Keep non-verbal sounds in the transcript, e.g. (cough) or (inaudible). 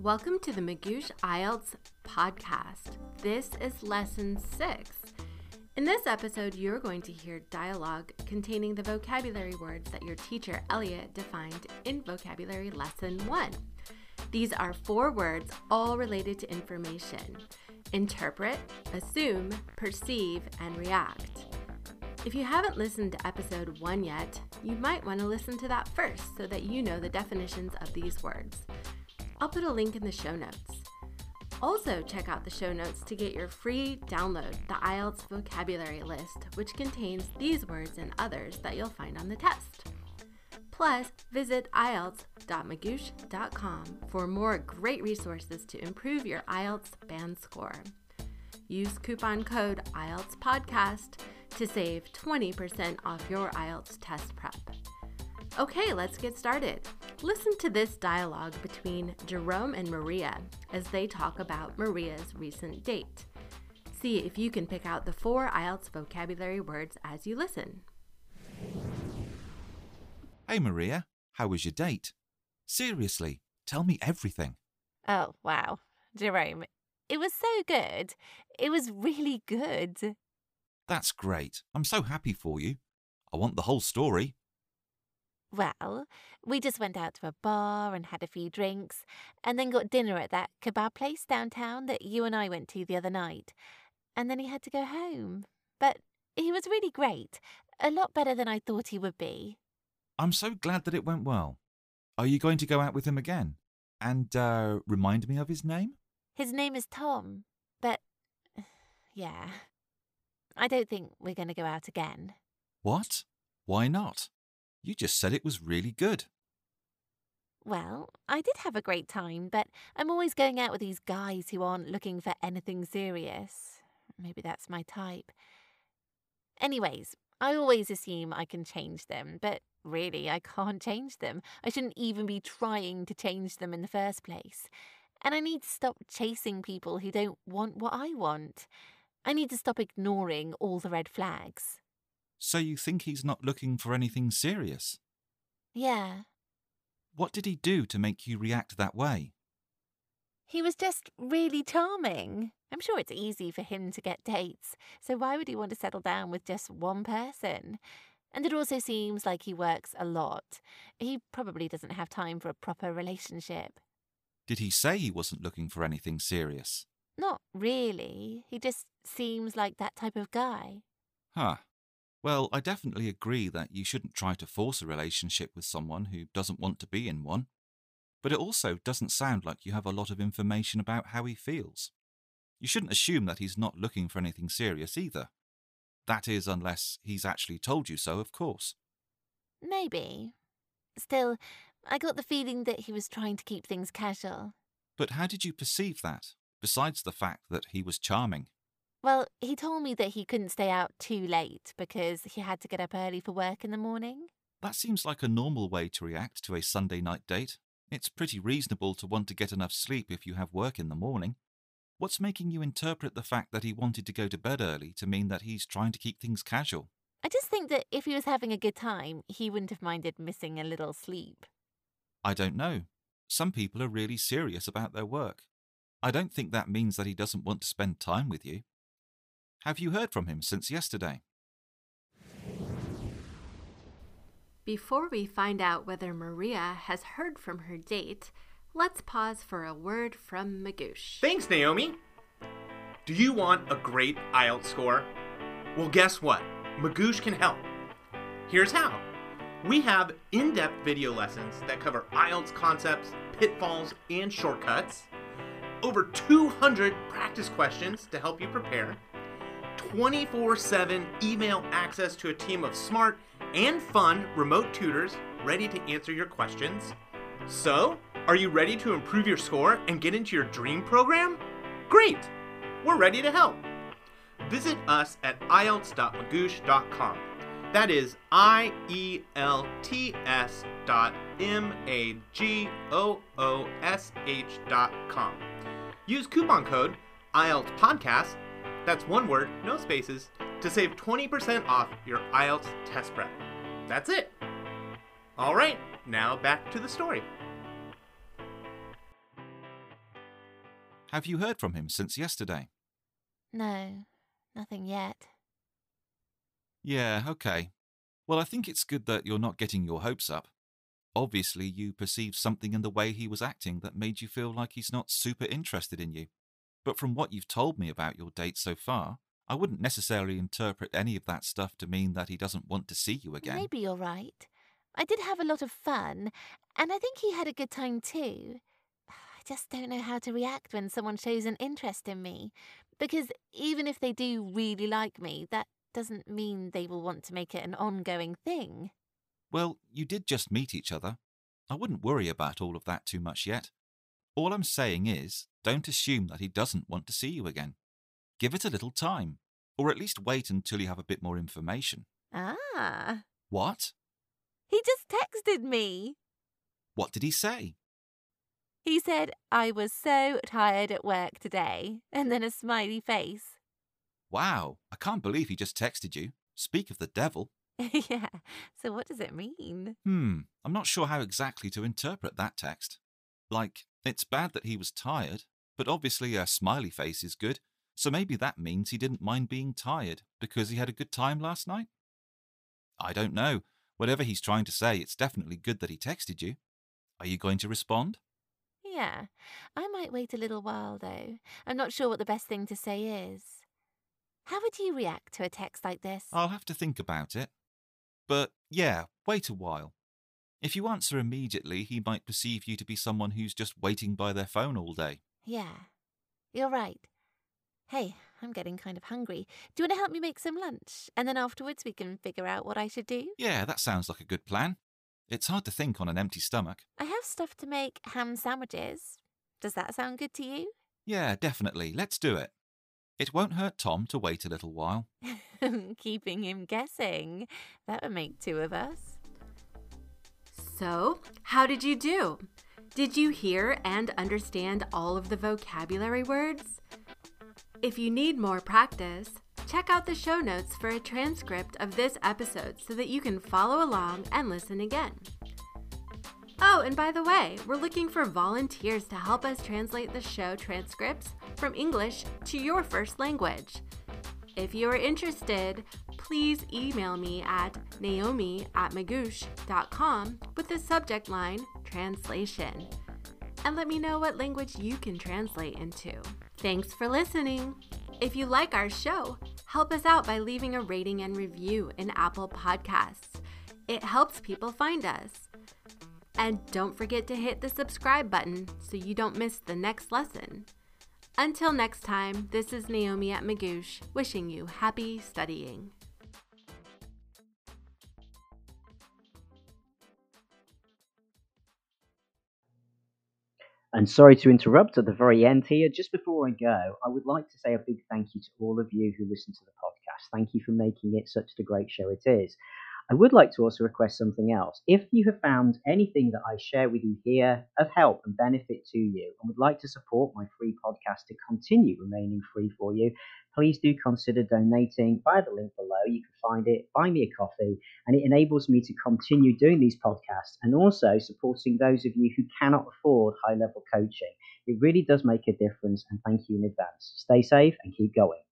Welcome to the Magoosh IELTS podcast. This is lesson six. In this episode, you're going to hear dialogue containing the vocabulary words that your teacher, Elliot, defined in vocabulary lesson one. These are four words, all related to information interpret, assume, perceive, and react. If you haven't listened to episode one yet, you might want to listen to that first so that you know the definitions of these words. I'll put a link in the show notes. Also, check out the show notes to get your free download, the IELTS vocabulary list, which contains these words and others that you'll find on the test. Plus, visit IELTS.magoosh.com for more great resources to improve your IELTS band score. Use coupon code IELTS Podcast to save 20% off your IELTS test prep. Okay, let's get started. Listen to this dialogue between Jerome and Maria as they talk about Maria's recent date. See if you can pick out the four IELTS vocabulary words as you listen. Hey Maria, how was your date? Seriously, tell me everything. Oh, wow. Jerome, it was so good. It was really good. That's great. I'm so happy for you. I want the whole story. Well, we just went out to a bar and had a few drinks, and then got dinner at that kebab place downtown that you and I went to the other night. And then he had to go home. But he was really great, a lot better than I thought he would be. I'm so glad that it went well. Are you going to go out with him again? And uh, remind me of his name? His name is Tom, but (sighs) yeah. I don't think we're going to go out again. What? Why not? You just said it was really good. Well, I did have a great time, but I'm always going out with these guys who aren't looking for anything serious. Maybe that's my type. Anyways, I always assume I can change them, but really, I can't change them. I shouldn't even be trying to change them in the first place. And I need to stop chasing people who don't want what I want. I need to stop ignoring all the red flags. So you think he's not looking for anything serious? Yeah. What did he do to make you react that way? He was just really charming. I'm sure it's easy for him to get dates, so why would he want to settle down with just one person? And it also seems like he works a lot. He probably doesn't have time for a proper relationship. Did he say he wasn't looking for anything serious? Not really. He just seems like that type of guy. Huh. Well, I definitely agree that you shouldn't try to force a relationship with someone who doesn't want to be in one. But it also doesn't sound like you have a lot of information about how he feels. You shouldn't assume that he's not looking for anything serious either. That is, unless he's actually told you so, of course. Maybe. Still, I got the feeling that he was trying to keep things casual. But how did you perceive that, besides the fact that he was charming? Well, he told me that he couldn't stay out too late because he had to get up early for work in the morning. That seems like a normal way to react to a Sunday night date. It's pretty reasonable to want to get enough sleep if you have work in the morning. What's making you interpret the fact that he wanted to go to bed early to mean that he's trying to keep things casual? I just think that if he was having a good time, he wouldn't have minded missing a little sleep. I don't know. Some people are really serious about their work. I don't think that means that he doesn't want to spend time with you. Have you heard from him since yesterday? Before we find out whether Maria has heard from her date, let's pause for a word from Magoosh. Thanks, Naomi. Do you want a great IELTS score? Well, guess what? Magoosh can help. Here's how. We have in-depth video lessons that cover IELTS concepts, pitfalls, and shortcuts. Over 200 practice questions to help you prepare. 24 7 email access to a team of smart and fun remote tutors ready to answer your questions. So, are you ready to improve your score and get into your dream program? Great! We're ready to help. Visit us at IELTS.magoosh.com. That is I E L T S dot M A G O O S H dot com. Use coupon code IELTS Podcast, that's one word, no spaces, to save 20% off your IELTS test prep. That's it. All right, now back to the story. Have you heard from him since yesterday? No, nothing yet. Yeah, okay. Well, I think it's good that you're not getting your hopes up. Obviously, you perceived something in the way he was acting that made you feel like he's not super interested in you. But from what you've told me about your date so far, I wouldn't necessarily interpret any of that stuff to mean that he doesn't want to see you again. Maybe you're right. I did have a lot of fun, and I think he had a good time too. I just don't know how to react when someone shows an interest in me, because even if they do really like me, that doesn't mean they will want to make it an ongoing thing. Well, you did just meet each other. I wouldn't worry about all of that too much yet. All I'm saying is, don't assume that he doesn't want to see you again. Give it a little time, or at least wait until you have a bit more information. Ah. What? He just texted me. What did he say? He said, I was so tired at work today, and then a smiley face. Wow, I can't believe he just texted you. Speak of the devil. (laughs) yeah, so what does it mean? Hmm, I'm not sure how exactly to interpret that text. Like, it's bad that he was tired, but obviously a smiley face is good, so maybe that means he didn't mind being tired because he had a good time last night? I don't know. Whatever he's trying to say, it's definitely good that he texted you. Are you going to respond? Yeah, I might wait a little while though. I'm not sure what the best thing to say is. How would you react to a text like this? I'll have to think about it. But yeah, wait a while. If you answer immediately, he might perceive you to be someone who's just waiting by their phone all day. Yeah, you're right. Hey, I'm getting kind of hungry. Do you want to help me make some lunch? And then afterwards we can figure out what I should do? Yeah, that sounds like a good plan. It's hard to think on an empty stomach. I have stuff to make ham sandwiches. Does that sound good to you? Yeah, definitely. Let's do it. It won't hurt Tom to wait a little while. (laughs) Keeping him guessing. That would make two of us. So, how did you do? Did you hear and understand all of the vocabulary words? If you need more practice, check out the show notes for a transcript of this episode so that you can follow along and listen again. Oh, and by the way, we're looking for volunteers to help us translate the show transcripts from English to your first language. If you are interested, please email me at naomi at magoosh.com with the subject line Translation. And let me know what language you can translate into. Thanks for listening. If you like our show, help us out by leaving a rating and review in Apple Podcasts. It helps people find us. And don't forget to hit the subscribe button so you don't miss the next lesson. Until next time, this is Naomi at Magoosh wishing you happy studying. And sorry to interrupt at the very end here. Just before I go, I would like to say a big thank you to all of you who listen to the podcast. Thank you for making it such a great show it is. I would like to also request something else. If you have found anything that I share with you here of help and benefit to you and would like to support my free podcast to continue remaining free for you, please do consider donating via the link below. You can find it, buy me a coffee, and it enables me to continue doing these podcasts and also supporting those of you who cannot afford high level coaching. It really does make a difference, and thank you in advance. Stay safe and keep going.